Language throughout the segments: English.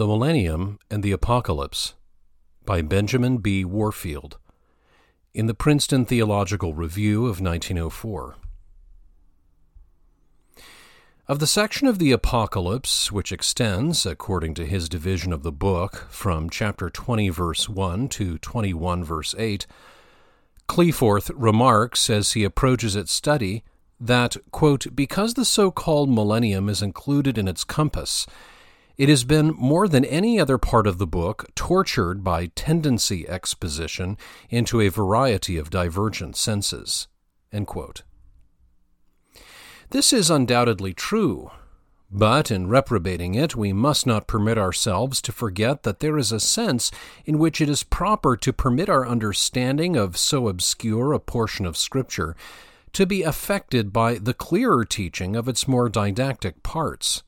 The Millennium and the Apocalypse by Benjamin B. Warfield in the Princeton Theological Review of 1904. Of the section of the Apocalypse which extends, according to his division of the book, from chapter 20, verse 1 to 21, verse 8, Kliefoth remarks as he approaches its study that, quote, because the so called millennium is included in its compass, it has been, more than any other part of the book, tortured by tendency exposition into a variety of divergent senses. This is undoubtedly true, but in reprobating it, we must not permit ourselves to forget that there is a sense in which it is proper to permit our understanding of so obscure a portion of Scripture to be affected by the clearer teaching of its more didactic parts.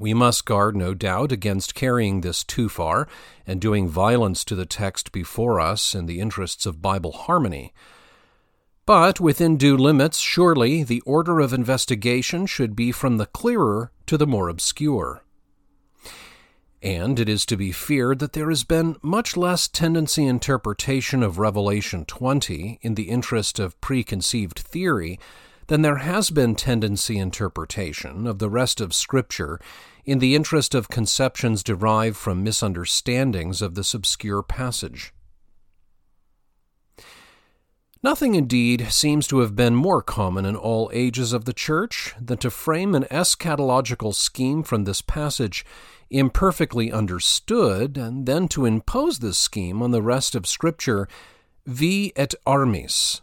We must guard, no doubt, against carrying this too far and doing violence to the text before us in the interests of Bible harmony. But within due limits, surely the order of investigation should be from the clearer to the more obscure. And it is to be feared that there has been much less tendency interpretation of Revelation 20 in the interest of preconceived theory than there has been tendency interpretation of the rest of Scripture in the interest of conceptions derived from misunderstandings of this obscure passage. Nothing, indeed, seems to have been more common in all ages of the Church than to frame an eschatological scheme from this passage imperfectly understood, and then to impose this scheme on the rest of Scripture vi et armis,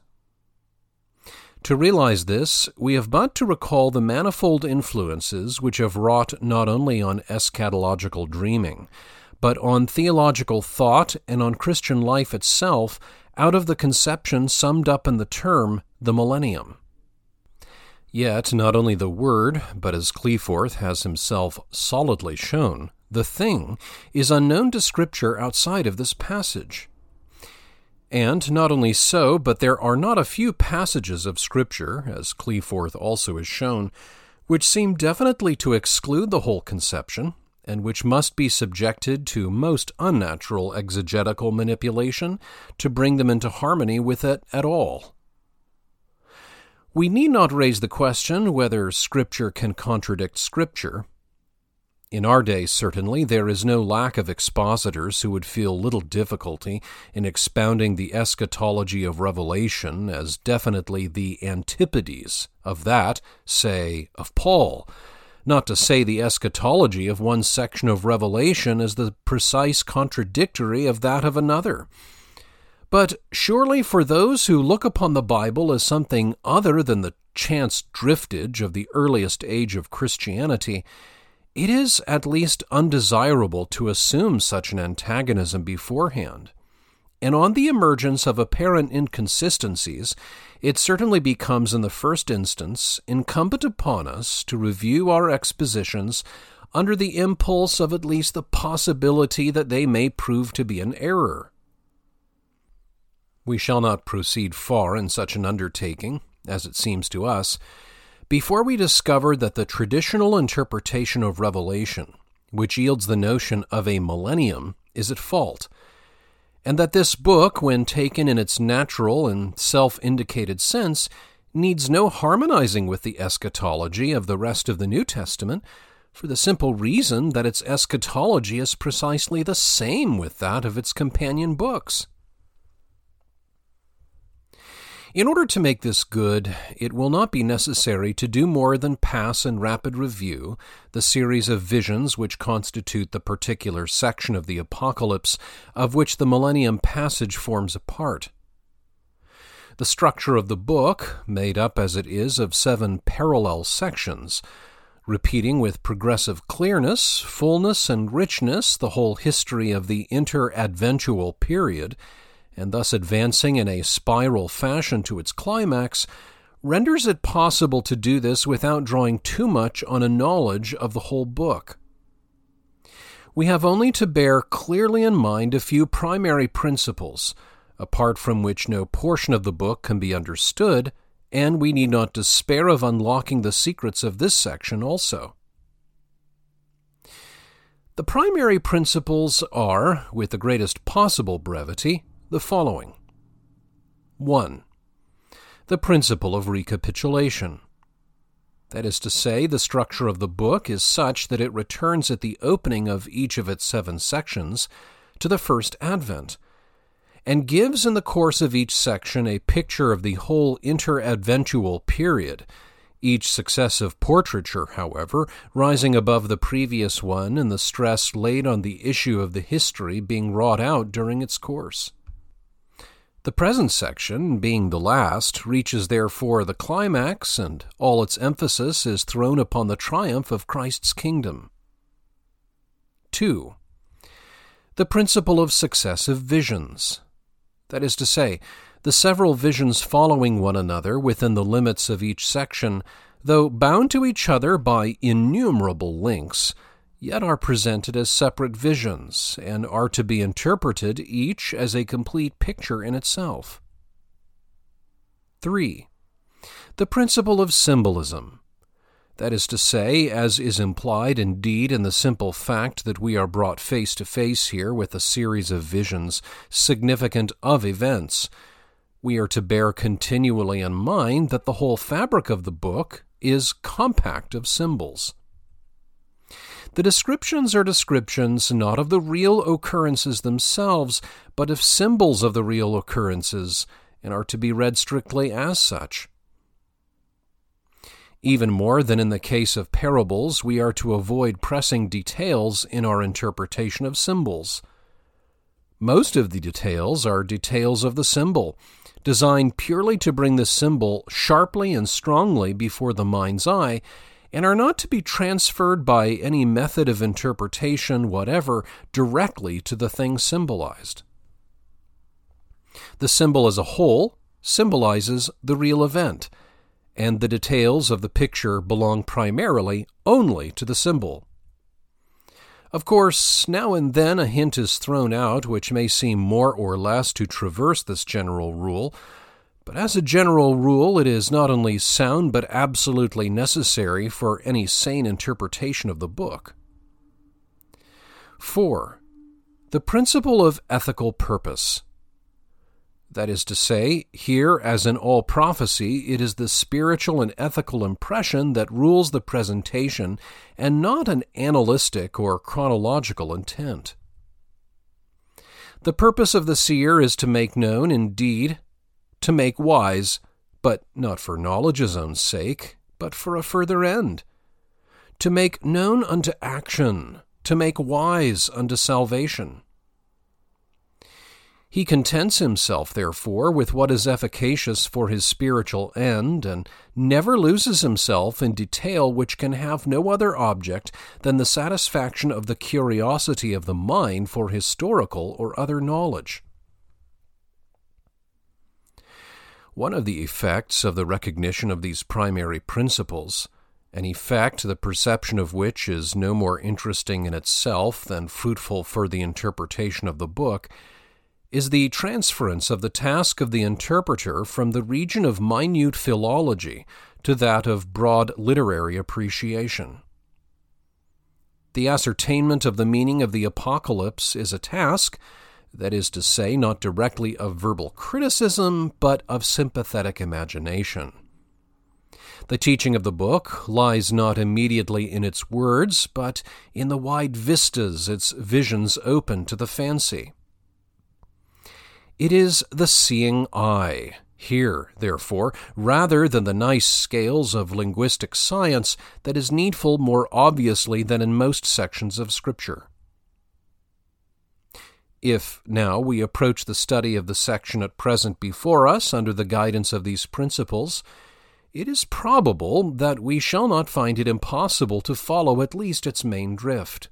to realize this, we have but to recall the manifold influences which have wrought not only on eschatological dreaming, but on theological thought and on Christian life itself out of the conception summed up in the term the millennium. Yet, not only the word, but as Kliefoth has himself solidly shown, the thing is unknown to Scripture outside of this passage. And not only so, but there are not a few passages of Scripture, as Kliefoth also has shown, which seem definitely to exclude the whole conception, and which must be subjected to most unnatural exegetical manipulation to bring them into harmony with it at all. We need not raise the question whether Scripture can contradict Scripture, in our day, certainly, there is no lack of expositors who would feel little difficulty in expounding the eschatology of Revelation as definitely the antipodes of that, say, of Paul, not to say the eschatology of one section of Revelation as the precise contradictory of that of another. But surely for those who look upon the Bible as something other than the chance driftage of the earliest age of Christianity, it is at least undesirable to assume such an antagonism beforehand. And on the emergence of apparent inconsistencies, it certainly becomes, in the first instance, incumbent upon us to review our expositions under the impulse of at least the possibility that they may prove to be an error. We shall not proceed far in such an undertaking, as it seems to us, before we discover that the traditional interpretation of Revelation, which yields the notion of a millennium, is at fault, and that this book, when taken in its natural and self indicated sense, needs no harmonizing with the eschatology of the rest of the New Testament, for the simple reason that its eschatology is precisely the same with that of its companion books. In order to make this good, it will not be necessary to do more than pass in rapid review the series of visions which constitute the particular section of the Apocalypse of which the Millennium passage forms a part. The structure of the book, made up as it is of seven parallel sections, repeating with progressive clearness, fullness, and richness the whole history of the interadventual period, and thus advancing in a spiral fashion to its climax, renders it possible to do this without drawing too much on a knowledge of the whole book. We have only to bear clearly in mind a few primary principles, apart from which no portion of the book can be understood, and we need not despair of unlocking the secrets of this section also. The primary principles are, with the greatest possible brevity, the following 1. The principle of recapitulation. That is to say, the structure of the book is such that it returns at the opening of each of its seven sections to the first advent, and gives in the course of each section a picture of the whole interadventual period, each successive portraiture, however, rising above the previous one in the stress laid on the issue of the history being wrought out during its course. The present section, being the last, reaches therefore the climax, and all its emphasis is thrown upon the triumph of Christ's kingdom. 2. The principle of successive visions. That is to say, the several visions following one another within the limits of each section, though bound to each other by innumerable links, yet are presented as separate visions and are to be interpreted each as a complete picture in itself. 3. The principle of symbolism. That is to say, as is implied indeed in the simple fact that we are brought face to face here with a series of visions significant of events, we are to bear continually in mind that the whole fabric of the book is compact of symbols. The descriptions are descriptions not of the real occurrences themselves, but of symbols of the real occurrences, and are to be read strictly as such. Even more than in the case of parables, we are to avoid pressing details in our interpretation of symbols. Most of the details are details of the symbol, designed purely to bring the symbol sharply and strongly before the mind's eye and are not to be transferred by any method of interpretation whatever directly to the thing symbolized. The symbol as a whole symbolizes the real event, and the details of the picture belong primarily only to the symbol. Of course, now and then a hint is thrown out which may seem more or less to traverse this general rule, but as a general rule, it is not only sound but absolutely necessary for any sane interpretation of the book. 4. The principle of ethical purpose. That is to say, here, as in all prophecy, it is the spiritual and ethical impression that rules the presentation and not an analytic or chronological intent. The purpose of the seer is to make known, indeed, to make wise, but not for knowledge's own sake, but for a further end, to make known unto action, to make wise unto salvation. He contents himself, therefore, with what is efficacious for his spiritual end, and never loses himself in detail which can have no other object than the satisfaction of the curiosity of the mind for historical or other knowledge. One of the effects of the recognition of these primary principles, an effect the perception of which is no more interesting in itself than fruitful for the interpretation of the book, is the transference of the task of the interpreter from the region of minute philology to that of broad literary appreciation. The ascertainment of the meaning of the Apocalypse is a task that is to say, not directly of verbal criticism, but of sympathetic imagination. The teaching of the book lies not immediately in its words, but in the wide vistas its visions open to the fancy. It is the seeing eye, here, therefore, rather than the nice scales of linguistic science, that is needful more obviously than in most sections of Scripture. If now we approach the study of the section at present before us under the guidance of these principles, it is probable that we shall not find it impossible to follow at least its main drift.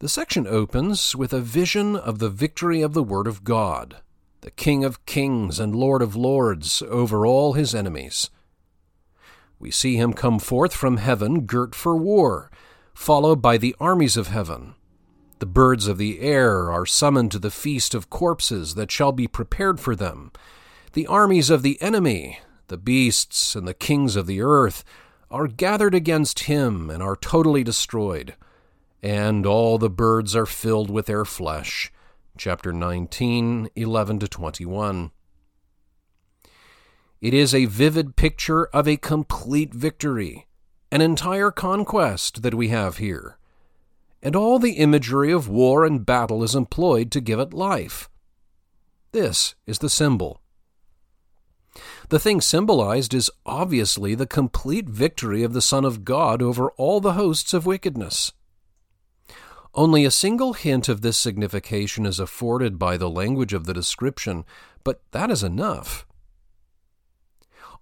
The section opens with a vision of the victory of the Word of God, the King of kings and Lord of lords over all his enemies. We see him come forth from heaven girt for war followed by the armies of heaven. The birds of the air are summoned to the feast of corpses that shall be prepared for them. The armies of the enemy, the beasts and the kings of the earth, are gathered against him and are totally destroyed, and all the birds are filled with their flesh. Chapter 19, 11 to 21. It is a vivid picture of a complete victory, an entire conquest that we have here. And all the imagery of war and battle is employed to give it life. This is the symbol. The thing symbolized is obviously the complete victory of the Son of God over all the hosts of wickedness. Only a single hint of this signification is afforded by the language of the description, but that is enough.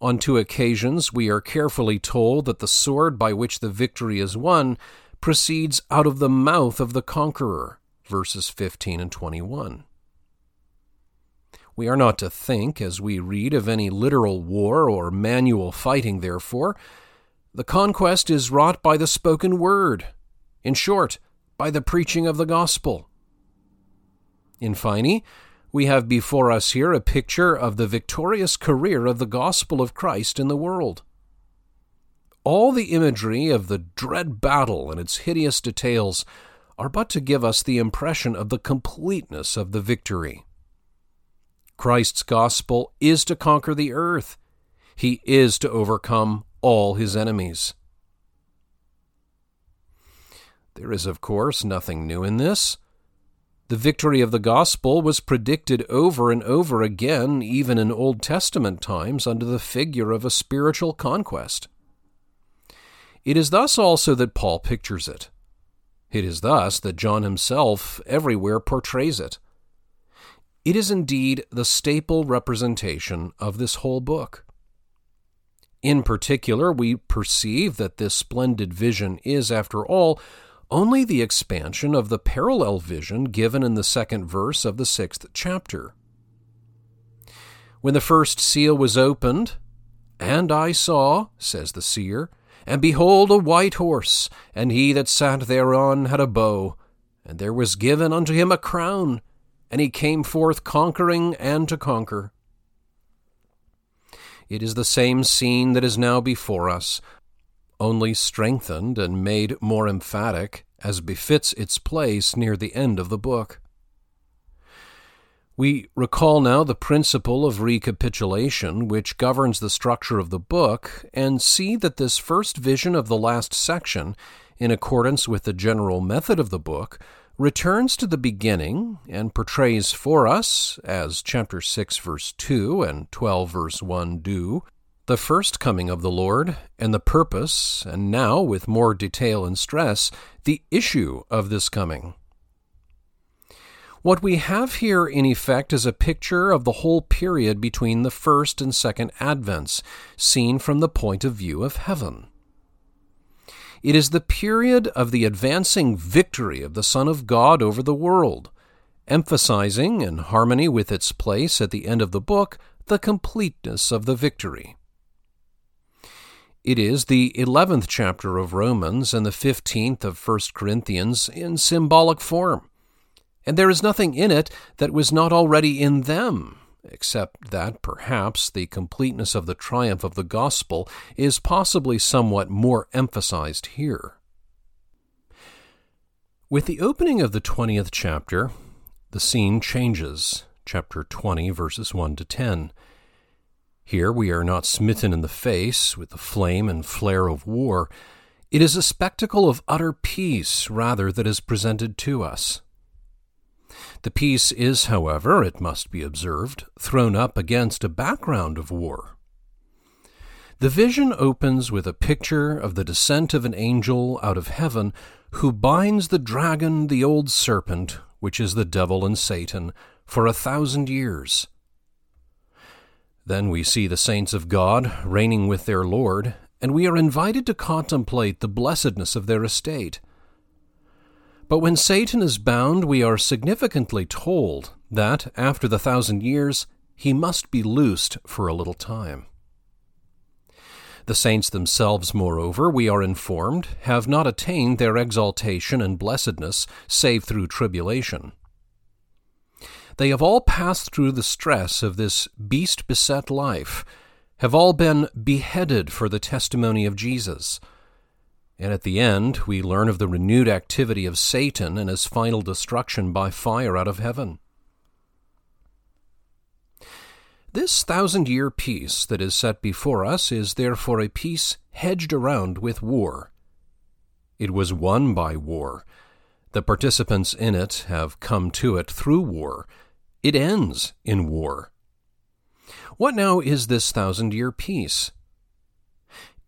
On two occasions, we are carefully told that the sword by which the victory is won proceeds out of the mouth of the conqueror, verses 15 and 21. We are not to think, as we read of any literal war or manual fighting, therefore. The conquest is wrought by the spoken word, in short, by the preaching of the gospel. In fine, we have before us here a picture of the victorious career of the gospel of Christ in the world. All the imagery of the dread battle and its hideous details are but to give us the impression of the completeness of the victory. Christ's gospel is to conquer the earth. He is to overcome all his enemies. There is, of course, nothing new in this. The victory of the gospel was predicted over and over again, even in Old Testament times, under the figure of a spiritual conquest. It is thus also that Paul pictures it. It is thus that John himself everywhere portrays it. It is indeed the staple representation of this whole book. In particular, we perceive that this splendid vision is, after all, only the expansion of the parallel vision given in the second verse of the sixth chapter. When the first seal was opened, and I saw, says the seer, and behold a white horse, and he that sat thereon had a bow, and there was given unto him a crown and he came forth conquering and to conquer. It is the same scene that is now before us, only strengthened and made more emphatic as befits its place near the end of the book. We recall now the principle of recapitulation which governs the structure of the book, and see that this first vision of the last section, in accordance with the general method of the book, returns to the beginning and portrays for us, as chapter 6, verse 2 and 12, verse 1 do, the first coming of the Lord and the purpose, and now, with more detail and stress, the issue of this coming. What we have here, in effect, is a picture of the whole period between the first and second advents, seen from the point of view of heaven. It is the period of the advancing victory of the Son of God over the world, emphasizing, in harmony with its place at the end of the book, the completeness of the victory. It is the 11th chapter of Romans and the 15th of 1 Corinthians in symbolic form, and there is nothing in it that was not already in them except that perhaps the completeness of the triumph of the gospel is possibly somewhat more emphasized here. With the opening of the 20th chapter, the scene changes, chapter 20, verses 1 to 10. Here we are not smitten in the face with the flame and flare of war. It is a spectacle of utter peace, rather, that is presented to us. The peace is, however, it must be observed, thrown up against a background of war. The vision opens with a picture of the descent of an angel out of heaven who binds the dragon, the old serpent, which is the devil and Satan, for a thousand years. Then we see the saints of God reigning with their Lord, and we are invited to contemplate the blessedness of their estate. But when Satan is bound, we are significantly told that, after the thousand years, he must be loosed for a little time. The saints themselves, moreover, we are informed, have not attained their exaltation and blessedness save through tribulation. They have all passed through the stress of this beast beset life, have all been beheaded for the testimony of Jesus. And at the end, we learn of the renewed activity of Satan and his final destruction by fire out of heaven. This thousand year peace that is set before us is therefore a peace hedged around with war. It was won by war. The participants in it have come to it through war. It ends in war. What now is this thousand year peace?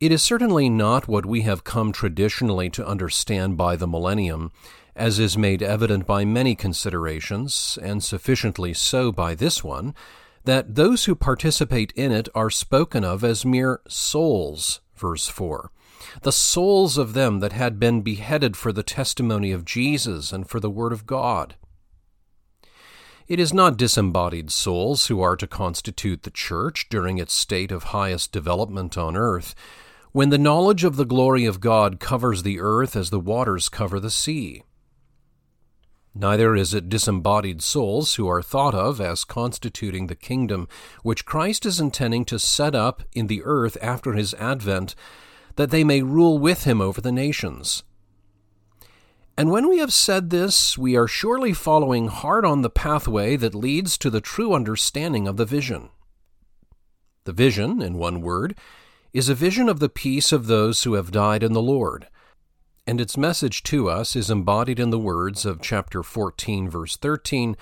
It is certainly not what we have come traditionally to understand by the millennium, as is made evident by many considerations, and sufficiently so by this one, that those who participate in it are spoken of as mere souls, verse 4. The souls of them that had been beheaded for the testimony of Jesus and for the Word of God. It is not disembodied souls who are to constitute the Church during its state of highest development on earth, when the knowledge of the glory of God covers the earth as the waters cover the sea. Neither is it disembodied souls who are thought of as constituting the kingdom which Christ is intending to set up in the earth after his advent, that they may rule with him over the nations. And when we have said this, we are surely following hard on the pathway that leads to the true understanding of the vision. The vision, in one word, is a vision of the peace of those who have died in the Lord. And its message to us is embodied in the words of chapter 14, verse 13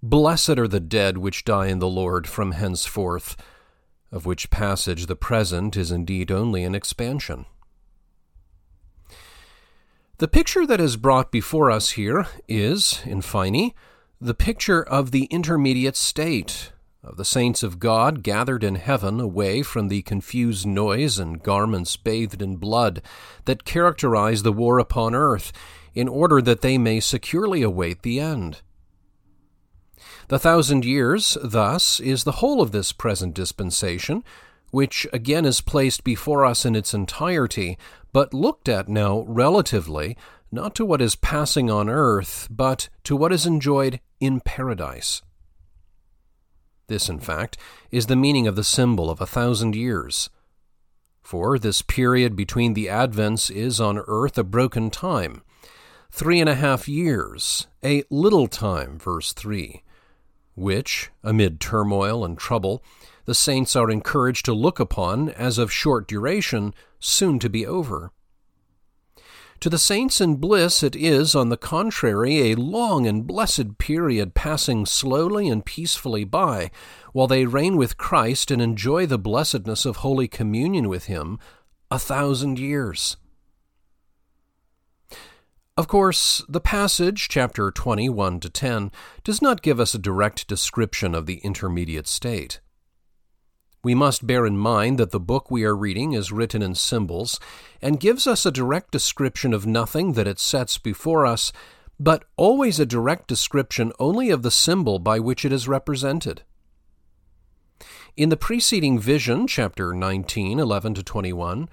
Blessed are the dead which die in the Lord from henceforth, of which passage the present is indeed only an expansion. The picture that is brought before us here is, in fine, the picture of the intermediate state, of the saints of God gathered in heaven away from the confused noise and garments bathed in blood that characterize the war upon earth, in order that they may securely await the end. The thousand years, thus, is the whole of this present dispensation, which again is placed before us in its entirety, but looked at now relatively, not to what is passing on earth, but to what is enjoyed in paradise. This, in fact, is the meaning of the symbol of a thousand years. For this period between the advents is on earth a broken time, three and a half years, a little time, verse 3, which, amid turmoil and trouble, the saints are encouraged to look upon as of short duration, soon to be over. To the saints in bliss, it is, on the contrary, a long and blessed period passing slowly and peacefully by, while they reign with Christ and enjoy the blessedness of Holy Communion with Him a thousand years. Of course, the passage, chapter 21 to 10, does not give us a direct description of the intermediate state. We must bear in mind that the book we are reading is written in symbols and gives us a direct description of nothing that it sets before us, but always a direct description only of the symbol by which it is represented. In the preceding vision, chapter 19, 11 to 21,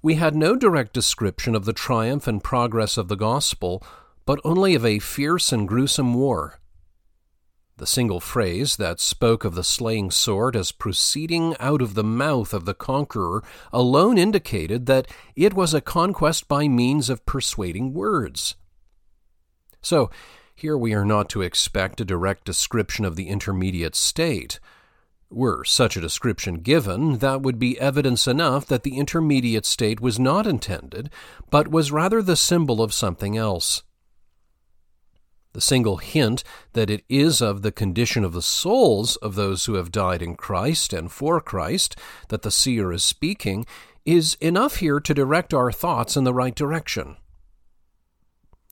we had no direct description of the triumph and progress of the gospel, but only of a fierce and gruesome war. The single phrase that spoke of the slaying sword as proceeding out of the mouth of the conqueror alone indicated that it was a conquest by means of persuading words. So, here we are not to expect a direct description of the intermediate state. Were such a description given, that would be evidence enough that the intermediate state was not intended, but was rather the symbol of something else. The single hint that it is of the condition of the souls of those who have died in Christ and for Christ that the seer is speaking is enough here to direct our thoughts in the right direction.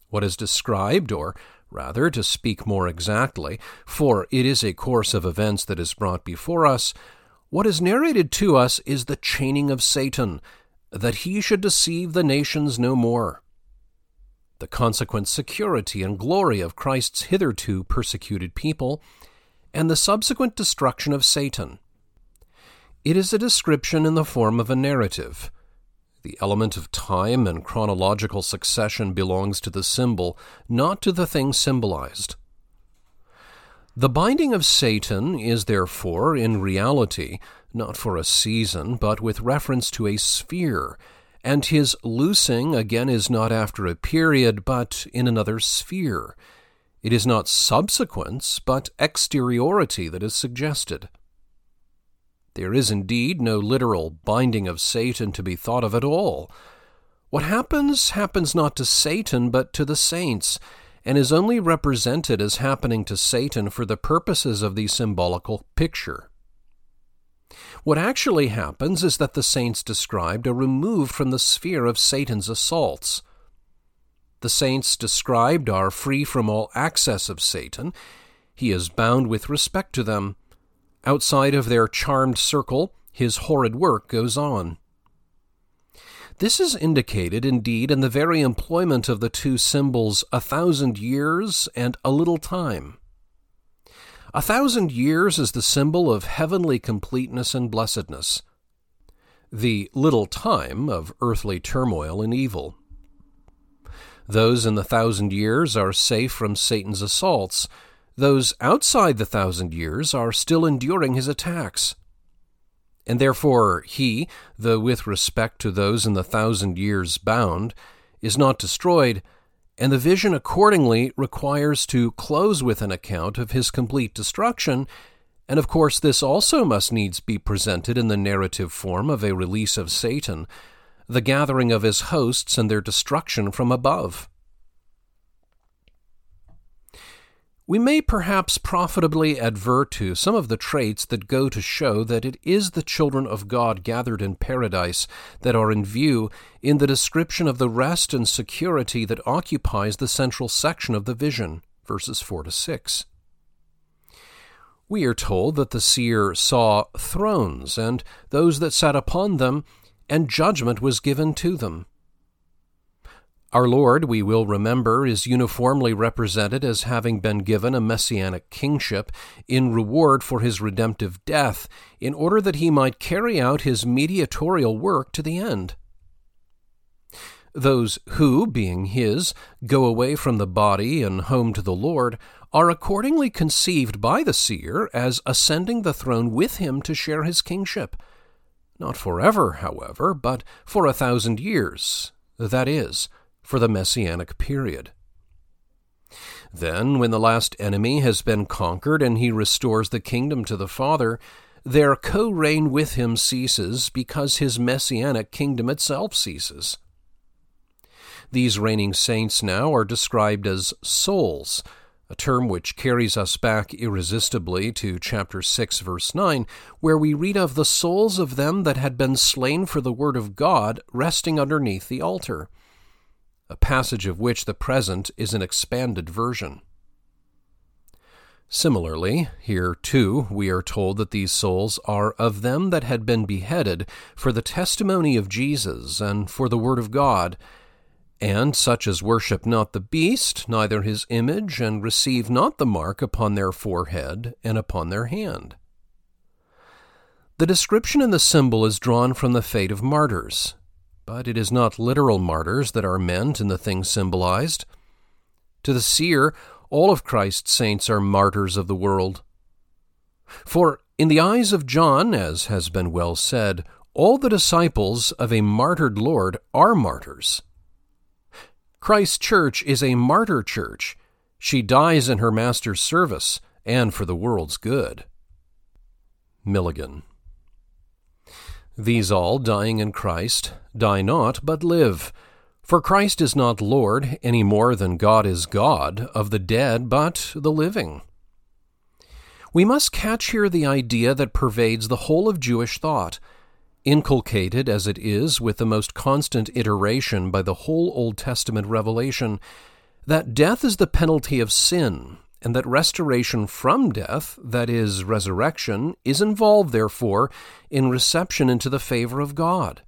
What is described, or rather, to speak more exactly, for it is a course of events that is brought before us, what is narrated to us is the chaining of Satan, that he should deceive the nations no more the consequent security and glory of Christ's hitherto persecuted people, and the subsequent destruction of Satan. It is a description in the form of a narrative. The element of time and chronological succession belongs to the symbol, not to the thing symbolized. The binding of Satan is therefore, in reality, not for a season, but with reference to a sphere, and his loosing again is not after a period, but in another sphere. It is not subsequence, but exteriority that is suggested. There is indeed no literal binding of Satan to be thought of at all. What happens, happens not to Satan, but to the saints, and is only represented as happening to Satan for the purposes of the symbolical picture. What actually happens is that the saints described are removed from the sphere of Satan's assaults. The saints described are free from all access of Satan. He is bound with respect to them. Outside of their charmed circle, his horrid work goes on. This is indicated, indeed, in the very employment of the two symbols a thousand years and a little time. A thousand years is the symbol of heavenly completeness and blessedness, the little time of earthly turmoil and evil. Those in the thousand years are safe from Satan's assaults. Those outside the thousand years are still enduring his attacks and therefore he, though with respect to those in the thousand years bound, is not destroyed, and the vision accordingly requires to close with an account of his complete destruction, and of course this also must needs be presented in the narrative form of a release of Satan, the gathering of his hosts and their destruction from above. We may perhaps profitably advert to some of the traits that go to show that it is the children of God gathered in paradise that are in view in the description of the rest and security that occupies the central section of the vision, verses 4 to 6. We are told that the seer saw thrones and those that sat upon them, and judgment was given to them. Our Lord, we will remember, is uniformly represented as having been given a messianic kingship in reward for his redemptive death, in order that he might carry out his mediatorial work to the end. Those who, being his, go away from the body and home to the Lord, are accordingly conceived by the seer as ascending the throne with him to share his kingship. Not forever, however, but for a thousand years, that is, for the Messianic period. Then, when the last enemy has been conquered and he restores the kingdom to the Father, their co reign with him ceases because his messianic kingdom itself ceases. These reigning saints now are described as souls, a term which carries us back irresistibly to chapter 6, verse 9, where we read of the souls of them that had been slain for the word of God resting underneath the altar a passage of which the present is an expanded version. Similarly, here too we are told that these souls are of them that had been beheaded for the testimony of Jesus and for the word of God, and such as worship not the beast, neither his image, and receive not the mark upon their forehead and upon their hand. The description in the symbol is drawn from the fate of martyrs, but it is not literal martyrs that are meant in the thing symbolized. To the seer, all of Christ's saints are martyrs of the world. For in the eyes of John, as has been well said, all the disciples of a martyred Lord are martyrs. Christ's church is a martyr church. She dies in her Master's service and for the world's good. Milligan. These all, dying in Christ, die not, but live. For Christ is not Lord, any more than God is God, of the dead, but the living. We must catch here the idea that pervades the whole of Jewish thought, inculcated as it is with the most constant iteration by the whole Old Testament revelation, that death is the penalty of sin, and that restoration from death, that is, resurrection, is involved, therefore, in reception into the favor of God.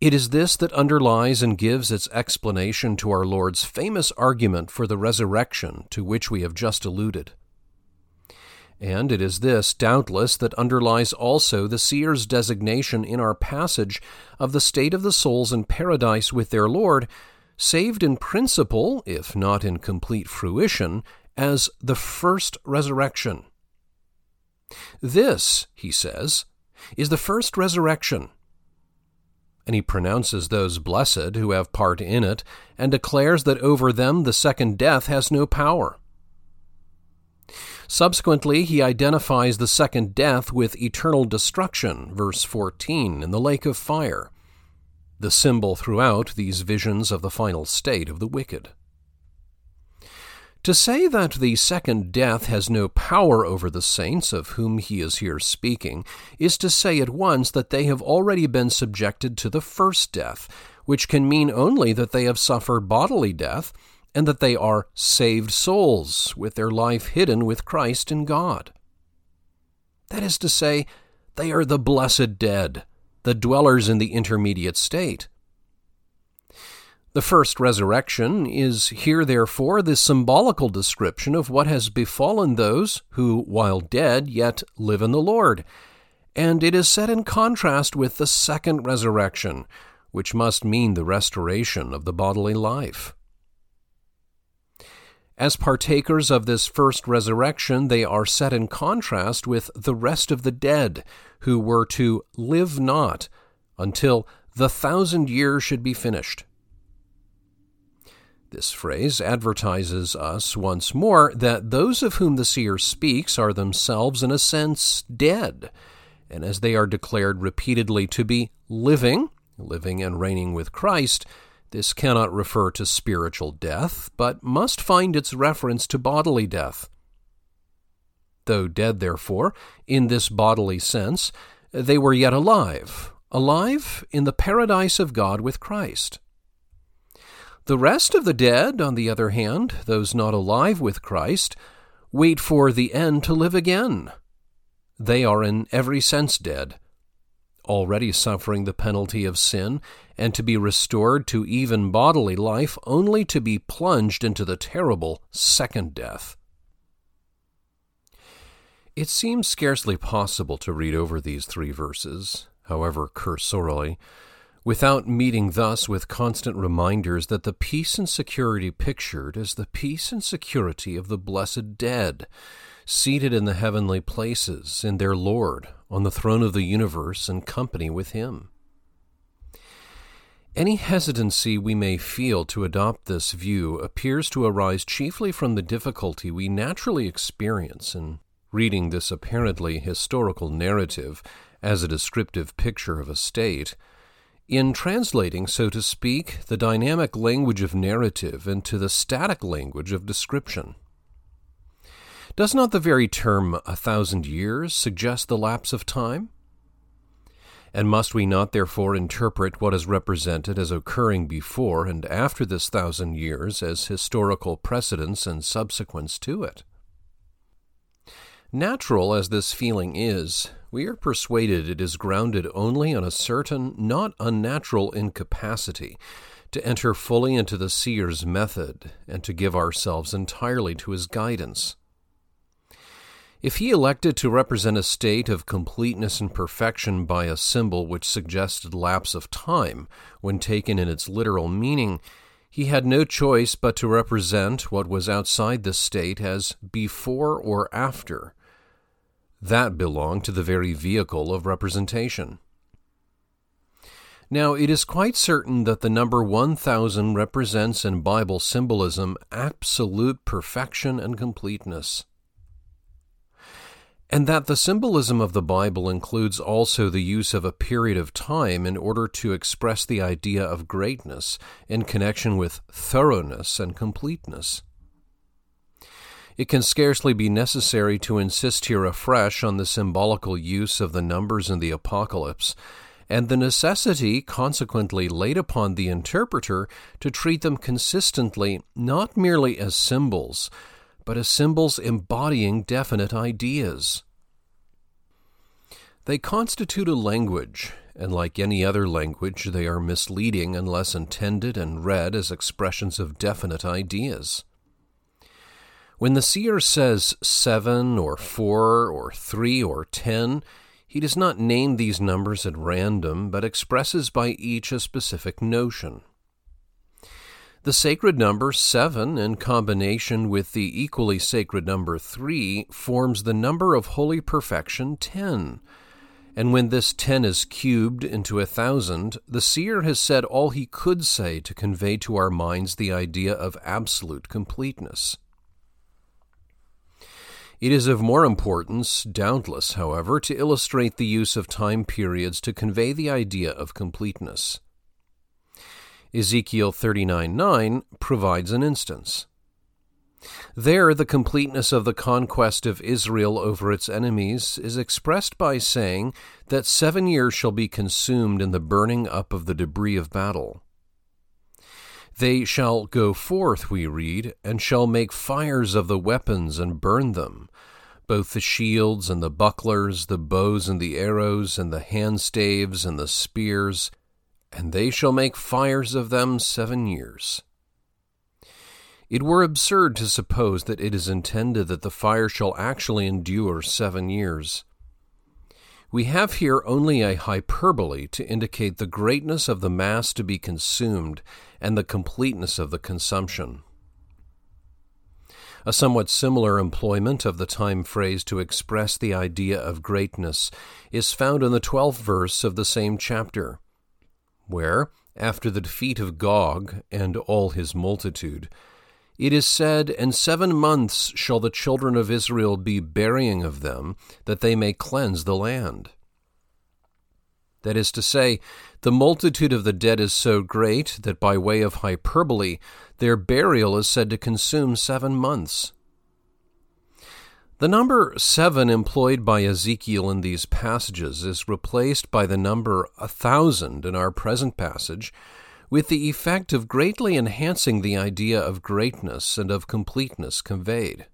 It is this that underlies and gives its explanation to our Lord's famous argument for the resurrection to which we have just alluded. And it is this, doubtless, that underlies also the seer's designation in our passage of the state of the souls in paradise with their Lord saved in principle, if not in complete fruition, as the first resurrection. This, he says, is the first resurrection. And he pronounces those blessed who have part in it, and declares that over them the second death has no power. Subsequently, he identifies the second death with eternal destruction, verse 14, in the lake of fire, the symbol throughout these visions of the final state of the wicked. To say that the second death has no power over the saints of whom he is here speaking is to say at once that they have already been subjected to the first death, which can mean only that they have suffered bodily death and that they are saved souls with their life hidden with Christ in God. That is to say, they are the blessed dead, the dwellers in the intermediate state. The first resurrection is here, therefore, the symbolical description of what has befallen those who, while dead, yet live in the Lord. And it is set in contrast with the second resurrection, which must mean the restoration of the bodily life. As partakers of this first resurrection, they are set in contrast with the rest of the dead, who were to live not until the thousand years should be finished. This phrase advertises us once more that those of whom the seer speaks are themselves, in a sense, dead, and as they are declared repeatedly to be living, living and reigning with Christ, this cannot refer to spiritual death, but must find its reference to bodily death. Though dead, therefore, in this bodily sense, they were yet alive, alive in the paradise of God with Christ. The rest of the dead, on the other hand, those not alive with Christ, wait for the end to live again. They are in every sense dead, already suffering the penalty of sin, and to be restored to even bodily life, only to be plunged into the terrible second death. It seems scarcely possible to read over these three verses, however cursorily, without meeting thus with constant reminders that the peace and security pictured is the peace and security of the blessed dead, seated in the heavenly places in their Lord on the throne of the universe in company with Him. Any hesitancy we may feel to adopt this view appears to arise chiefly from the difficulty we naturally experience in reading this apparently historical narrative as a descriptive picture of a state, in translating, so to speak, the dynamic language of narrative into the static language of description. Does not the very term a thousand years suggest the lapse of time? And must we not therefore interpret what is represented as occurring before and after this thousand years as historical precedents and subsequence to it? Natural as this feeling is, we are persuaded it is grounded only on a certain not unnatural incapacity to enter fully into the seer's method and to give ourselves entirely to his guidance. If he elected to represent a state of completeness and perfection by a symbol which suggested lapse of time when taken in its literal meaning, he had no choice but to represent what was outside this state as before or after. That belonged to the very vehicle of representation. Now, it is quite certain that the number 1000 represents in Bible symbolism absolute perfection and completeness and that the symbolism of the Bible includes also the use of a period of time in order to express the idea of greatness in connection with thoroughness and completeness. It can scarcely be necessary to insist here afresh on the symbolical use of the numbers in the Apocalypse, and the necessity consequently laid upon the interpreter to treat them consistently not merely as symbols, but as symbols embodying definite ideas. They constitute a language, and like any other language, they are misleading unless intended and read as expressions of definite ideas. When the seer says seven or four or three or ten, he does not name these numbers at random, but expresses by each a specific notion. The sacred number 7, in combination with the equally sacred number 3, forms the number of holy perfection 10. And when this 10 is cubed into a thousand, the seer has said all he could say to convey to our minds the idea of absolute completeness. It is of more importance, doubtless, however, to illustrate the use of time periods to convey the idea of completeness. Ezekiel 39:9 provides an instance. There, the completeness of the conquest of Israel over its enemies is expressed by saying that seven years shall be consumed in the burning up of the debris of battle. They shall go forth, we read, and shall make fires of the weapons and burn them, both the shields and the bucklers, the bows and the arrows, and the handstaves and the spears, and they shall make fires of them seven years. It were absurd to suppose that it is intended that the fire shall actually endure seven years. We have here only a hyperbole to indicate the greatness of the mass to be consumed and the completeness of the consumption. A somewhat similar employment of the time phrase to express the idea of greatness is found in the twelfth verse of the same chapter where, after the defeat of Gog and all his multitude, it is said, And seven months shall the children of Israel be burying of them, that they may cleanse the land. That is to say, the multitude of the dead is so great that by way of hyperbole, their burial is said to consume seven months. The number seven employed by Ezekiel in these passages is replaced by the number a thousand in our present passage, with the effect of greatly enhancing the idea of greatness and of completeness conveyed.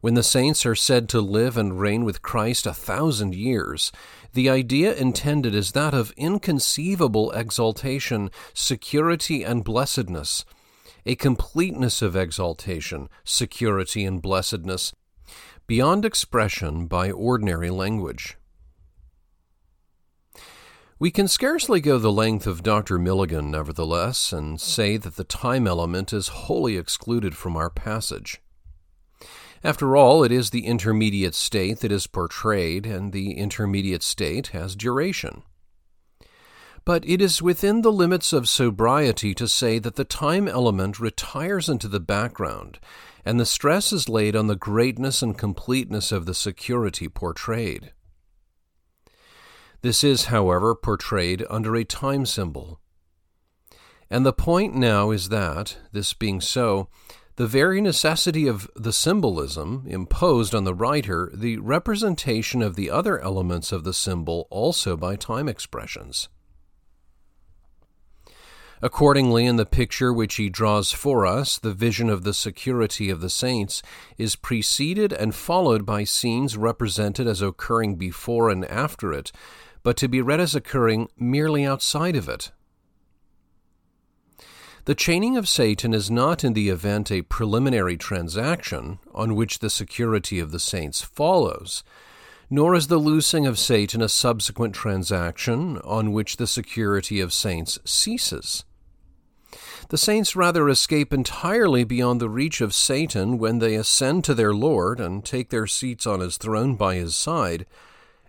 When the saints are said to live and reign with Christ a thousand years, the idea intended is that of inconceivable exaltation, security, and blessedness a completeness of exaltation, security, and blessedness beyond expression by ordinary language. We can scarcely go the length of Dr. Milligan, nevertheless, and say that the time element is wholly excluded from our passage. After all, it is the intermediate state that is portrayed, and the intermediate state has duration. But it is within the limits of sobriety to say that the time element retires into the background, and the stress is laid on the greatness and completeness of the security portrayed. This is, however, portrayed under a time symbol. And the point now is that, this being so, the very necessity of the symbolism imposed on the writer the representation of the other elements of the symbol also by time expressions. Accordingly, in the picture which he draws for us, the vision of the security of the saints is preceded and followed by scenes represented as occurring before and after it, but to be read as occurring merely outside of it. The chaining of Satan is not in the event a preliminary transaction on which the security of the saints follows, nor is the loosing of Satan a subsequent transaction on which the security of saints ceases. The saints rather escape entirely beyond the reach of Satan when they ascend to their Lord and take their seats on his throne by his side,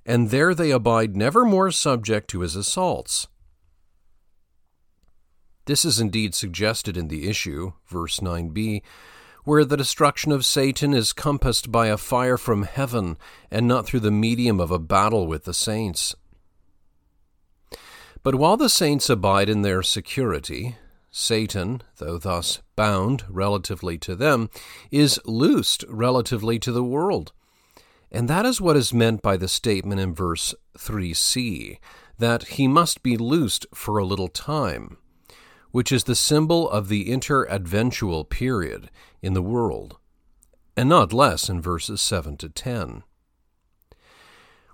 and there they abide never more subject to his assaults. This is indeed suggested in the issue, verse 9b, where the destruction of Satan is compassed by a fire from heaven and not through the medium of a battle with the saints. But while the saints abide in their security, Satan, though thus bound relatively to them, is loosed relatively to the world. And that is what is meant by the statement in verse 3c, that he must be loosed for a little time, which is the symbol of the interadventual period in the world, and not less in verses 7 to 10.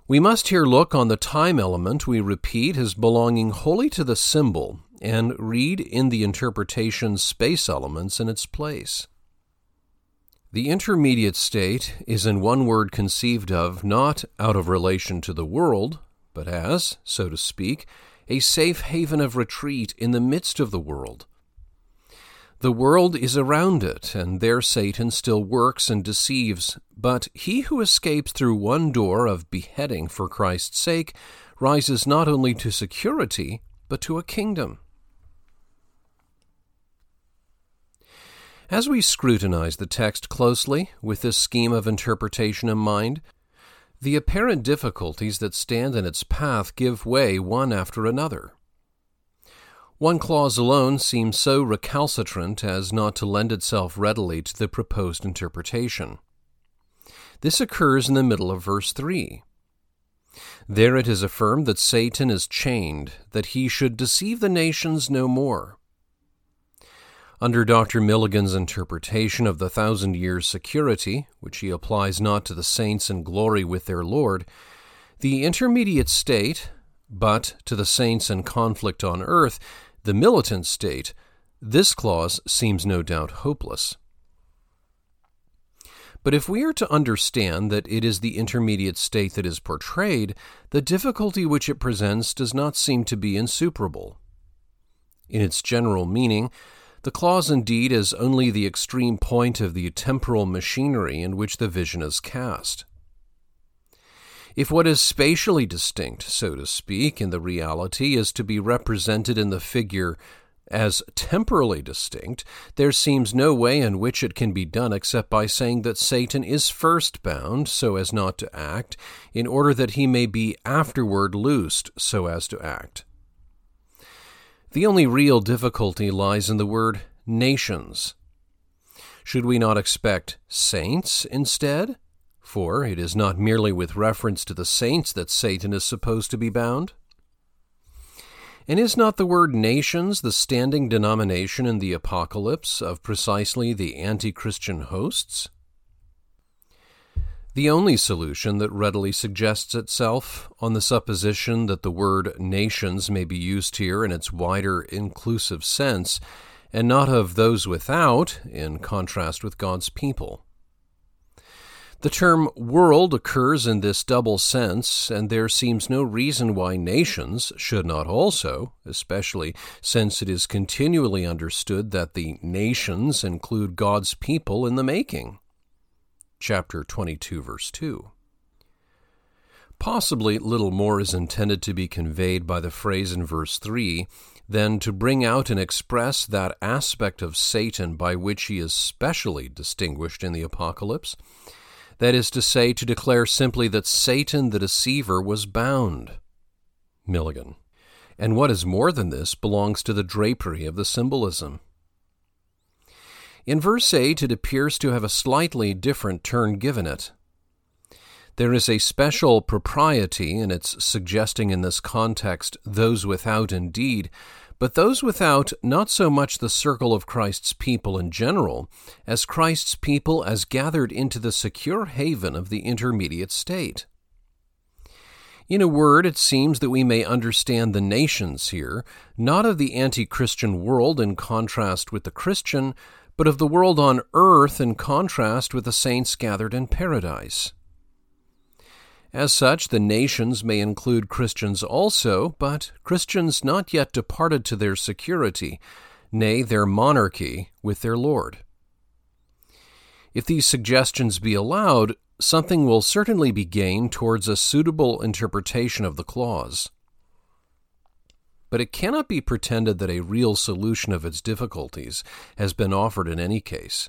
We must here look on the time element we repeat as belonging wholly to the symbol and read in the interpretation space elements in its place. The intermediate state is in one word conceived of not out of relation to the world, but as, so to speak, a safe haven of retreat in the midst of the world. The world is around it, and there Satan still works and deceives. But he who escapes through one door of beheading for Christ's sake rises not only to security, but to a kingdom. As we scrutinize the text closely, with this scheme of interpretation in mind, the apparent difficulties that stand in its path give way one after another. One clause alone seems so recalcitrant as not to lend itself readily to the proposed interpretation. This occurs in the middle of verse 3. There it is affirmed that Satan is chained, that he should deceive the nations no more. Under Dr. Milligan's interpretation of the thousand years' security, which he applies not to the saints in glory with their Lord, the intermediate state, but to the saints in conflict on earth, the militant state, this clause seems no doubt hopeless. But if we are to understand that it is the intermediate state that is portrayed, the difficulty which it presents does not seem to be insuperable. In its general meaning, the clause indeed is only the extreme point of the temporal machinery in which the vision is cast. If what is spatially distinct, so to speak, in the reality is to be represented in the figure as temporally distinct, there seems no way in which it can be done except by saying that Satan is first bound so as not to act, in order that he may be afterward loosed so as to act. The only real difficulty lies in the word nations. Should we not expect saints instead? For it is not merely with reference to the saints that Satan is supposed to be bound. And is not the word nations the standing denomination in the Apocalypse of precisely the anti Christian hosts? The only solution that readily suggests itself, on the supposition that the word nations may be used here in its wider inclusive sense, and not of those without, in contrast with God's people. The term world occurs in this double sense, and there seems no reason why nations should not also, especially since it is continually understood that the nations include God's people in the making. Chapter 22, verse 2. Possibly little more is intended to be conveyed by the phrase in verse 3 than to bring out and express that aspect of Satan by which he is specially distinguished in the Apocalypse that is to say, to declare simply that Satan the deceiver was bound. Milligan. And what is more than this belongs to the drapery of the symbolism. In verse 8, it appears to have a slightly different turn given it. There is a special propriety in its suggesting in this context those without indeed, but those without not so much the circle of Christ's people in general, as Christ's people as gathered into the secure haven of the intermediate state. In a word, it seems that we may understand the nations here, not of the anti Christian world in contrast with the Christian, but of the world on earth in contrast with the saints gathered in paradise. As such, the nations may include Christians also, but Christians not yet departed to their security, nay, their monarchy with their Lord. If these suggestions be allowed, something will certainly be gained towards a suitable interpretation of the clause. But it cannot be pretended that a real solution of its difficulties has been offered in any case.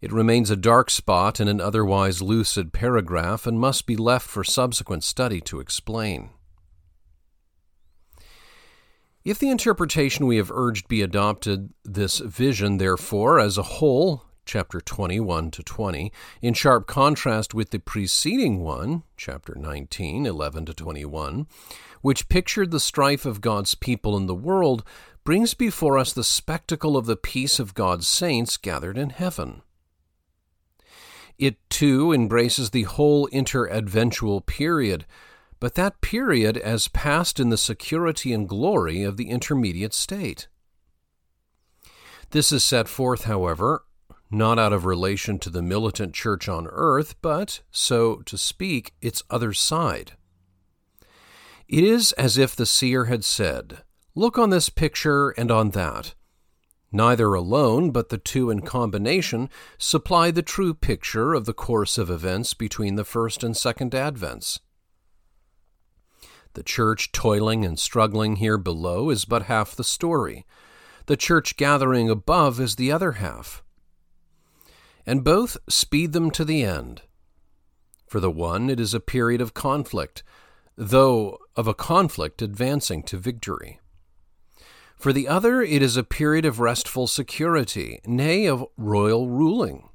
It remains a dark spot in an otherwise lucid paragraph and must be left for subsequent study to explain. If the interpretation we have urged be adopted, this vision, therefore, as a whole, chapter 21 to 20, in sharp contrast with the preceding one, chapter 19, 11 to 21, which pictured the strife of God's people in the world, brings before us the spectacle of the peace of God's saints gathered in heaven. It too embraces the whole interadventual period, but that period as passed in the security and glory of the intermediate state. This is set forth, however, not out of relation to the militant church on earth, but, so to speak, its other side. It is as if the seer had said, Look on this picture and on that. Neither alone, but the two in combination, supply the true picture of the course of events between the first and second advents. The church toiling and struggling here below is but half the story. The church gathering above is the other half. And both speed them to the end. For the one, it is a period of conflict, though of a conflict advancing to victory. For the other, it is a period of restful security, nay, of royal ruling.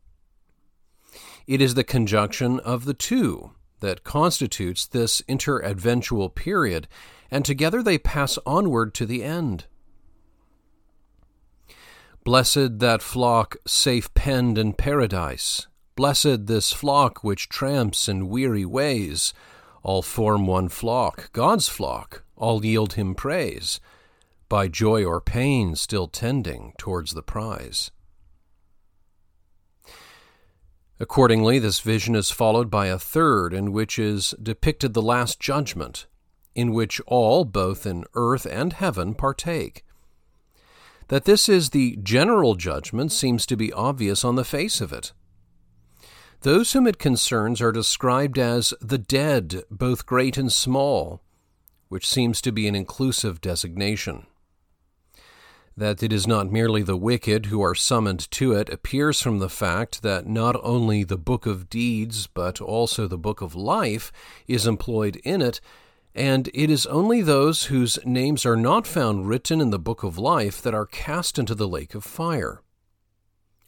It is the conjunction of the two that constitutes this interadventual period, and together they pass onward to the end. Blessed that flock safe penned in paradise, blessed this flock which tramps in weary ways, all form one flock, God's flock, all yield him praise by joy or pain still tending towards the prize. Accordingly, this vision is followed by a third, in which is depicted the Last Judgment, in which all, both in earth and heaven, partake. That this is the general judgment seems to be obvious on the face of it. Those whom it concerns are described as the dead, both great and small, which seems to be an inclusive designation. That it is not merely the wicked who are summoned to it appears from the fact that not only the book of deeds, but also the book of life is employed in it, and it is only those whose names are not found written in the book of life that are cast into the lake of fire.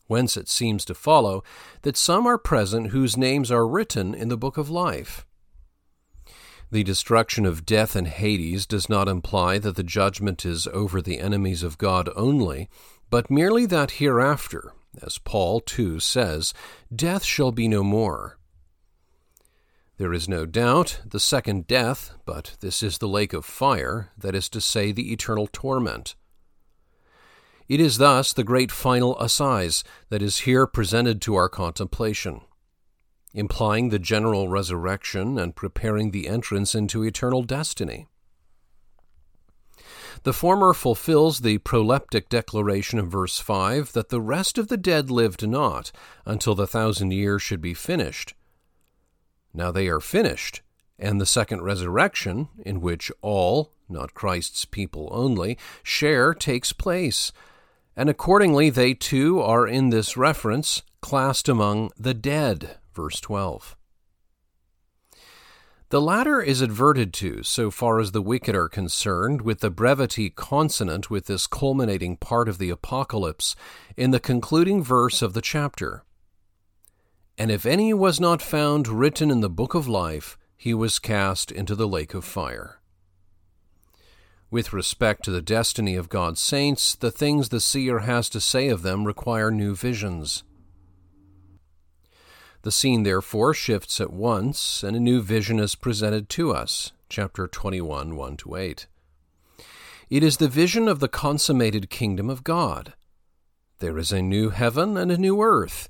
Whence it seems to follow that some are present whose names are written in the book of life. The destruction of death and Hades does not imply that the judgment is over the enemies of God only, but merely that hereafter, as Paul too says, death shall be no more. There is no doubt the second death, but this is the lake of fire, that is to say, the eternal torment. It is thus the great final assize that is here presented to our contemplation implying the general resurrection and preparing the entrance into eternal destiny. The former fulfills the proleptic declaration of verse 5 that the rest of the dead lived not until the thousand years should be finished. Now they are finished, and the second resurrection, in which all, not Christ's people only, share, takes place, and accordingly they too are in this reference classed among the dead, verse 12. The latter is adverted to, so far as the wicked are concerned, with the brevity consonant with this culminating part of the Apocalypse in the concluding verse of the chapter. And if any was not found written in the book of life, he was cast into the lake of fire. With respect to the destiny of God's saints, the things the seer has to say of them require new visions. The scene, therefore, shifts at once, and a new vision is presented to us. Chapter 21, 1 to 8. It is the vision of the consummated kingdom of God. There is a new heaven and a new earth,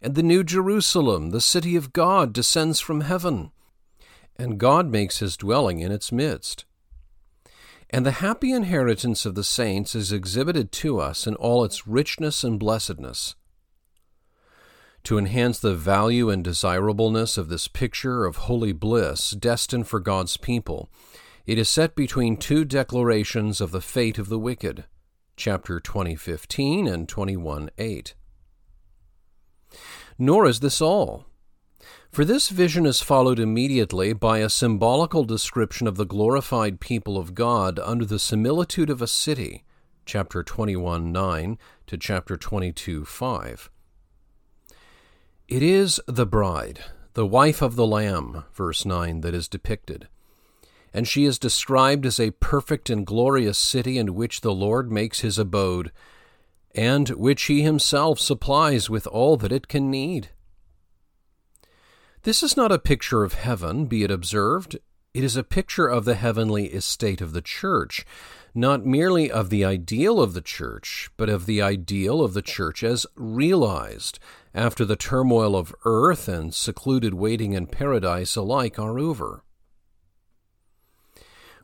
and the new Jerusalem, the city of God, descends from heaven, and God makes his dwelling in its midst. And the happy inheritance of the saints is exhibited to us in all its richness and blessedness. To enhance the value and desirableness of this picture of holy bliss destined for God's people, it is set between two declarations of the fate of the wicked, chapter 20:15 and 21:8. Nor is this all. For this vision is followed immediately by a symbolical description of the glorified people of God under the similitude of a city, chapter 21 9 to chapter 22 5. It is the bride, the wife of the Lamb, verse 9, that is depicted. And she is described as a perfect and glorious city in which the Lord makes his abode, and which he himself supplies with all that it can need. This is not a picture of heaven, be it observed. It is a picture of the heavenly estate of the church, not merely of the ideal of the church, but of the ideal of the church as realized after the turmoil of earth and secluded waiting in paradise alike are over.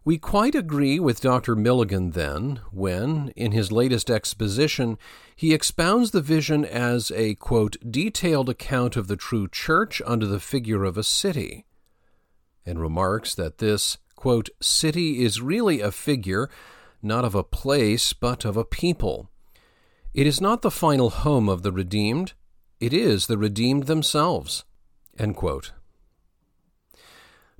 We quite agree with Dr. Milligan then, when, in his latest exposition, he expounds the vision as a, quote, detailed account of the true church under the figure of a city, and remarks that this, quote, city is really a figure, not of a place, but of a people. It is not the final home of the redeemed, it is the redeemed themselves, end quote.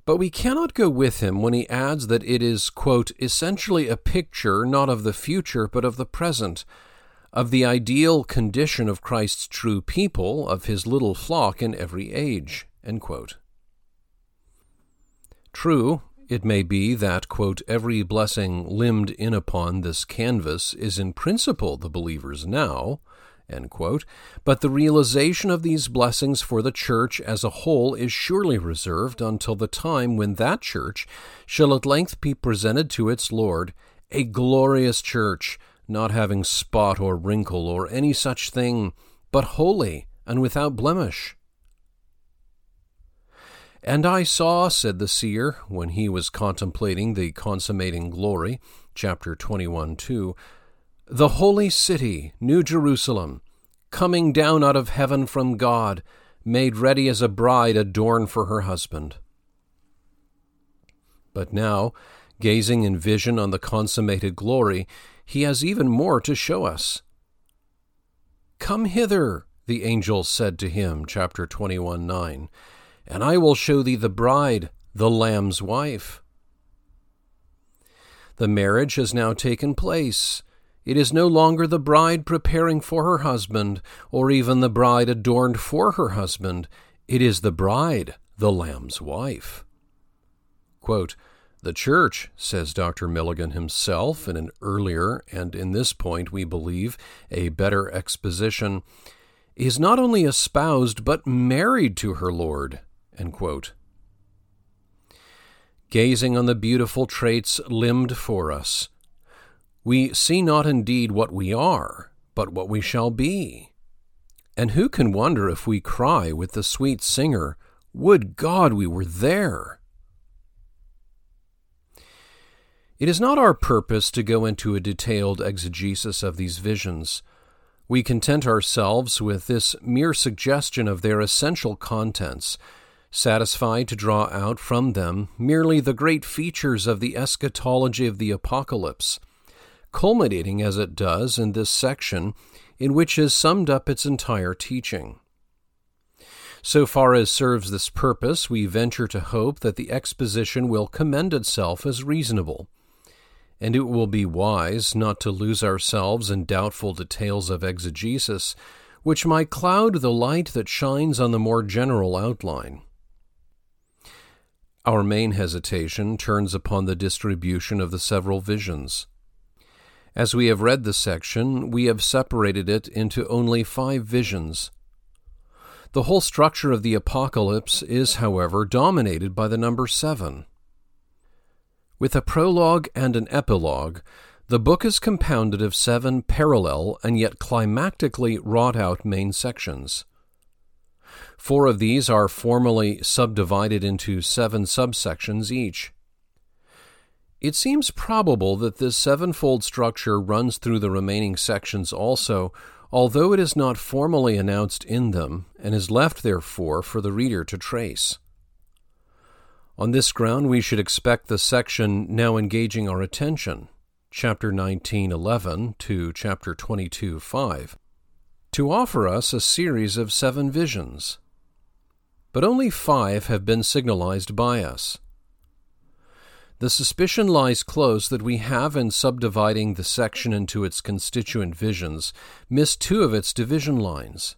But we cannot go with him when he adds that it is, quote, essentially a picture not of the future but of the present, of the ideal condition of Christ's true people, of his little flock in every age, True, it may be that, quote, every blessing limned in upon this canvas is in principle the believer's now, but the realization of these blessings for the church as a whole is surely reserved until the time when that church shall at length be presented to its Lord, a glorious church, not having spot or wrinkle or any such thing, but holy and without blemish. And I saw, said the seer, when he was contemplating the consummating glory, chapter 21 2, the holy city, New Jerusalem, coming down out of heaven from God, made ready as a bride adorned for her husband. But now, gazing in vision on the consummated glory, he has even more to show us. Come hither, the angel said to him, chapter 21 9, and I will show thee the bride, the Lamb's wife. The marriage has now taken place. It is no longer the bride preparing for her husband, or even the bride adorned for her husband. It is the bride, the Lamb's wife. Quote, the church, says Dr. Milligan himself in an earlier, and in this point we believe a better exposition, is not only espoused but married to her Lord. Gazing on the beautiful traits limned for us, we see not indeed what we are, but what we shall be. And who can wonder if we cry with the sweet singer, Would God we were there! It is not our purpose to go into a detailed exegesis of these visions. We content ourselves with this mere suggestion of their essential contents, satisfied to draw out from them merely the great features of the eschatology of the Apocalypse culminating as it does in this section, in which is summed up its entire teaching. So far as serves this purpose, we venture to hope that the exposition will commend itself as reasonable, and it will be wise not to lose ourselves in doubtful details of exegesis, which might cloud the light that shines on the more general outline. Our main hesitation turns upon the distribution of the several visions. As we have read the section, we have separated it into only five visions. The whole structure of the Apocalypse is, however, dominated by the number seven. With a prologue and an epilogue, the book is compounded of seven parallel and yet climactically wrought out main sections. Four of these are formally subdivided into seven subsections each. It seems probable that this sevenfold structure runs through the remaining sections also, although it is not formally announced in them, and is left, therefore, for the reader to trace. On this ground, we should expect the section now engaging our attention, chapter 19:11 to chapter 22:5, to offer us a series of seven visions. But only five have been signalized by us. The suspicion lies close that we have, in subdividing the section into its constituent visions, missed two of its division lines.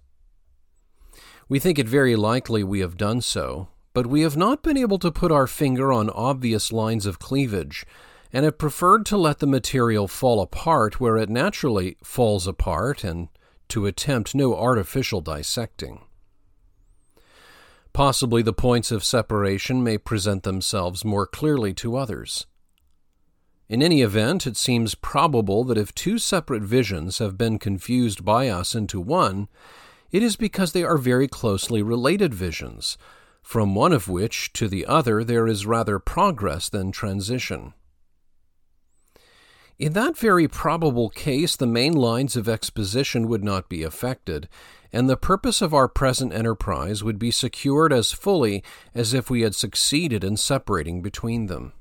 We think it very likely we have done so, but we have not been able to put our finger on obvious lines of cleavage, and have preferred to let the material fall apart where it naturally falls apart and to attempt no artificial dissecting. Possibly the points of separation may present themselves more clearly to others. In any event, it seems probable that if two separate visions have been confused by us into one, it is because they are very closely related visions, from one of which to the other there is rather progress than transition. In that very probable case, the main lines of exposition would not be affected, and the purpose of our present enterprise would be secured as fully as if we had succeeded in separating between them.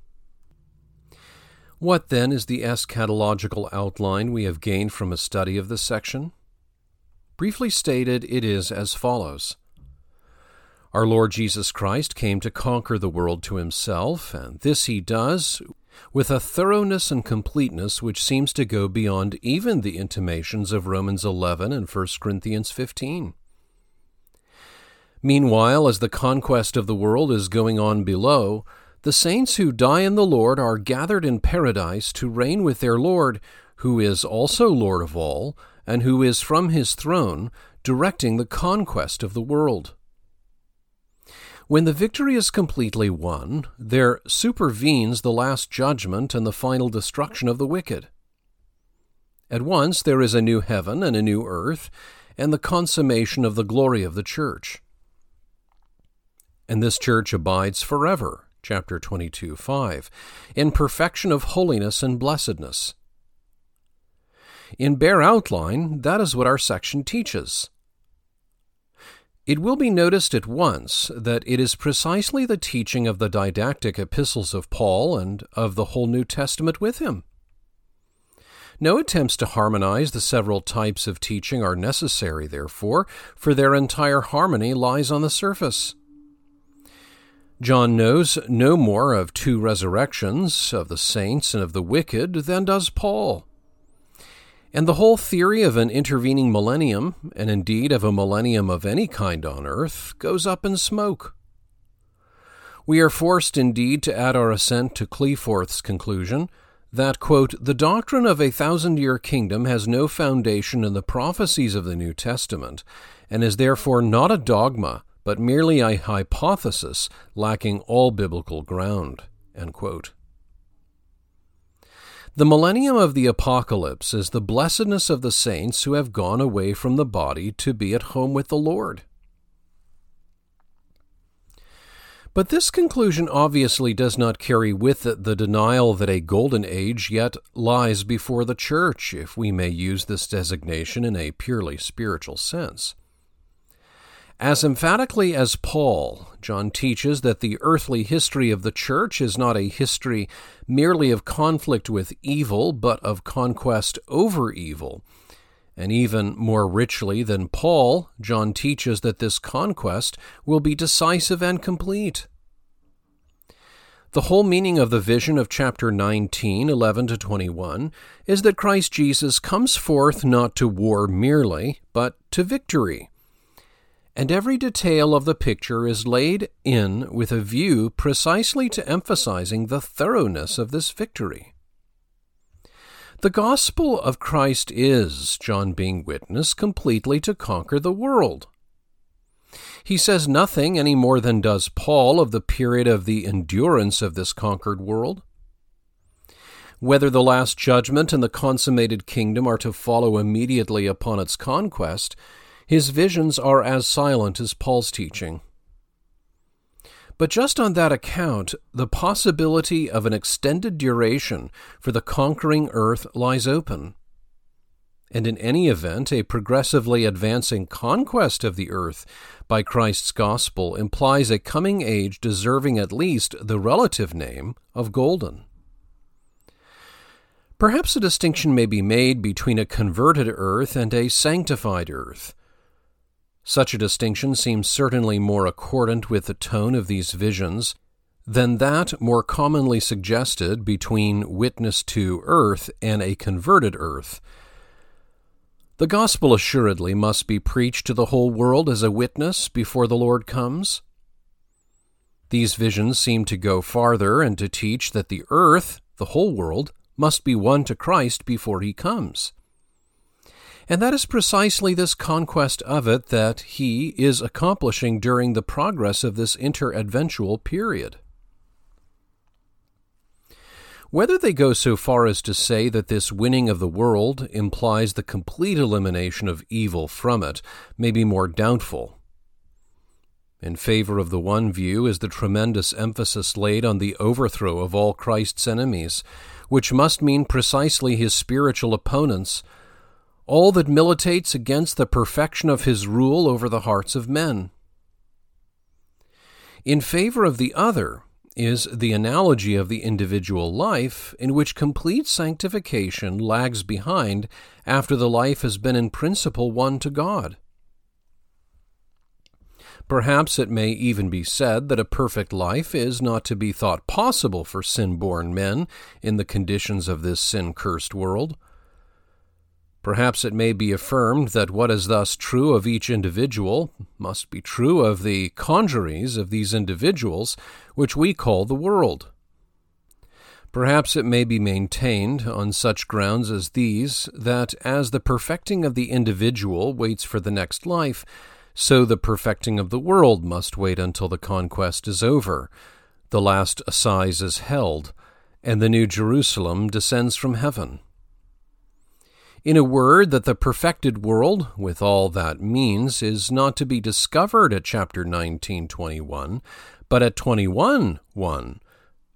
What then is the eschatological outline we have gained from a study of this section? Briefly stated, it is as follows. Our Lord Jesus Christ came to conquer the world to himself, and this he does with a thoroughness and completeness which seems to go beyond even the intimations of Romans 11 and 1 Corinthians 15. Meanwhile, as the conquest of the world is going on below, the saints who die in the Lord are gathered in paradise to reign with their Lord, who is also Lord of all, and who is from his throne directing the conquest of the world. When the victory is completely won, there supervenes the last judgment and the final destruction of the wicked. At once there is a new heaven and a new earth, and the consummation of the glory of the church. And this church abides forever, chapter 22, 5, in perfection of holiness and blessedness. In bare outline, that is what our section teaches. It will be noticed at once that it is precisely the teaching of the didactic epistles of Paul and of the whole New Testament with him. No attempts to harmonize the several types of teaching are necessary, therefore, for their entire harmony lies on the surface. John knows no more of two resurrections, of the saints and of the wicked, than does Paul. And the whole theory of an intervening millennium, and indeed of a millennium of any kind on earth, goes up in smoke. We are forced indeed to add our assent to Kliefoth's conclusion that, quote, the doctrine of a thousand year kingdom has no foundation in the prophecies of the New Testament, and is therefore not a dogma, but merely a hypothesis lacking all biblical ground. End quote. The millennium of the apocalypse is the blessedness of the saints who have gone away from the body to be at home with the Lord. But this conclusion obviously does not carry with it the denial that a golden age yet lies before the church, if we may use this designation in a purely spiritual sense. As emphatically as Paul, John teaches that the earthly history of the church is not a history merely of conflict with evil, but of conquest over evil. And even more richly than Paul, John teaches that this conquest will be decisive and complete. The whole meaning of the vision of chapter 19, 11 to 21, is that Christ Jesus comes forth not to war merely, but to victory and every detail of the picture is laid in with a view precisely to emphasizing the thoroughness of this victory. The gospel of Christ is, John being witness, completely to conquer the world. He says nothing any more than does Paul of the period of the endurance of this conquered world. Whether the last judgment and the consummated kingdom are to follow immediately upon its conquest his visions are as silent as Paul's teaching. But just on that account, the possibility of an extended duration for the conquering earth lies open. And in any event, a progressively advancing conquest of the earth by Christ's gospel implies a coming age deserving at least the relative name of golden. Perhaps a distinction may be made between a converted earth and a sanctified earth, such a distinction seems certainly more accordant with the tone of these visions than that more commonly suggested between witness to earth and a converted earth. The gospel assuredly must be preached to the whole world as a witness before the Lord comes. These visions seem to go farther and to teach that the earth, the whole world, must be won to Christ before he comes. And that is precisely this conquest of it that he is accomplishing during the progress of this interadventual period. Whether they go so far as to say that this winning of the world implies the complete elimination of evil from it may be more doubtful. In favor of the one view is the tremendous emphasis laid on the overthrow of all Christ's enemies, which must mean precisely his spiritual opponents, all that militates against the perfection of his rule over the hearts of men. In favor of the other is the analogy of the individual life, in which complete sanctification lags behind after the life has been in principle won to God. Perhaps it may even be said that a perfect life is not to be thought possible for sin born men in the conditions of this sin cursed world. Perhaps it may be affirmed that what is thus true of each individual must be true of the congeries of these individuals, which we call the world. Perhaps it may be maintained, on such grounds as these, that as the perfecting of the individual waits for the next life, so the perfecting of the world must wait until the conquest is over, the last assize is held, and the new Jerusalem descends from heaven. In a word, that the perfected world, with all that means, is not to be discovered at chapter 19:21, but at 21:1,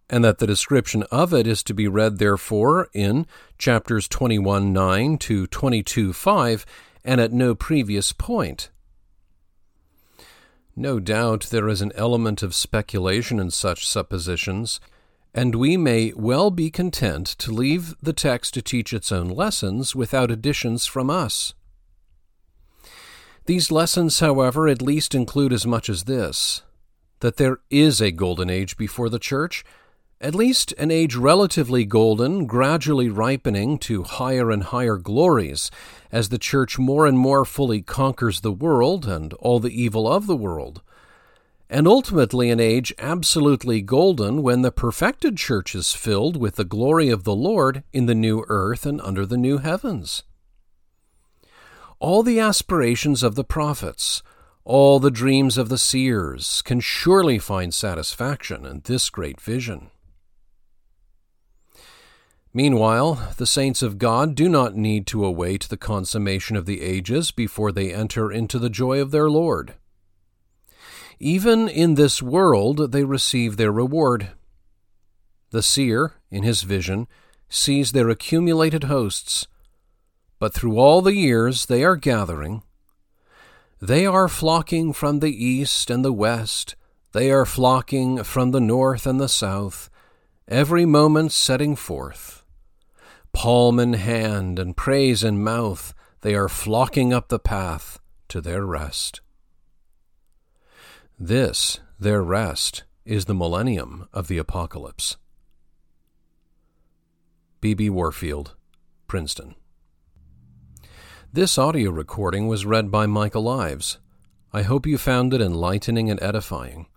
and that the description of it is to be read therefore in chapters 21 9 to 22 5, and at no previous point. No doubt there is an element of speculation in such suppositions, and we may well be content to leave the text to teach its own lessons without additions from us. These lessons, however, at least include as much as this that there is a golden age before the Church, at least an age relatively golden, gradually ripening to higher and higher glories as the Church more and more fully conquers the world and all the evil of the world and ultimately an age absolutely golden when the perfected church is filled with the glory of the Lord in the new earth and under the new heavens. All the aspirations of the prophets, all the dreams of the seers can surely find satisfaction in this great vision. Meanwhile, the saints of God do not need to await the consummation of the ages before they enter into the joy of their Lord. Even in this world they receive their reward. The seer, in his vision, sees their accumulated hosts, but through all the years they are gathering. They are flocking from the east and the west, they are flocking from the north and the south, every moment setting forth. Palm in hand and praise in mouth, they are flocking up the path to their rest. This, their rest, is the millennium of the apocalypse. B.B. Warfield, Princeton. This audio recording was read by Michael Ives. I hope you found it enlightening and edifying.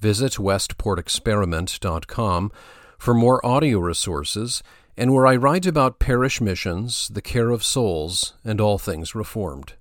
Visit westportexperiment.com for more audio resources and where I write about parish missions, the care of souls, and all things reformed.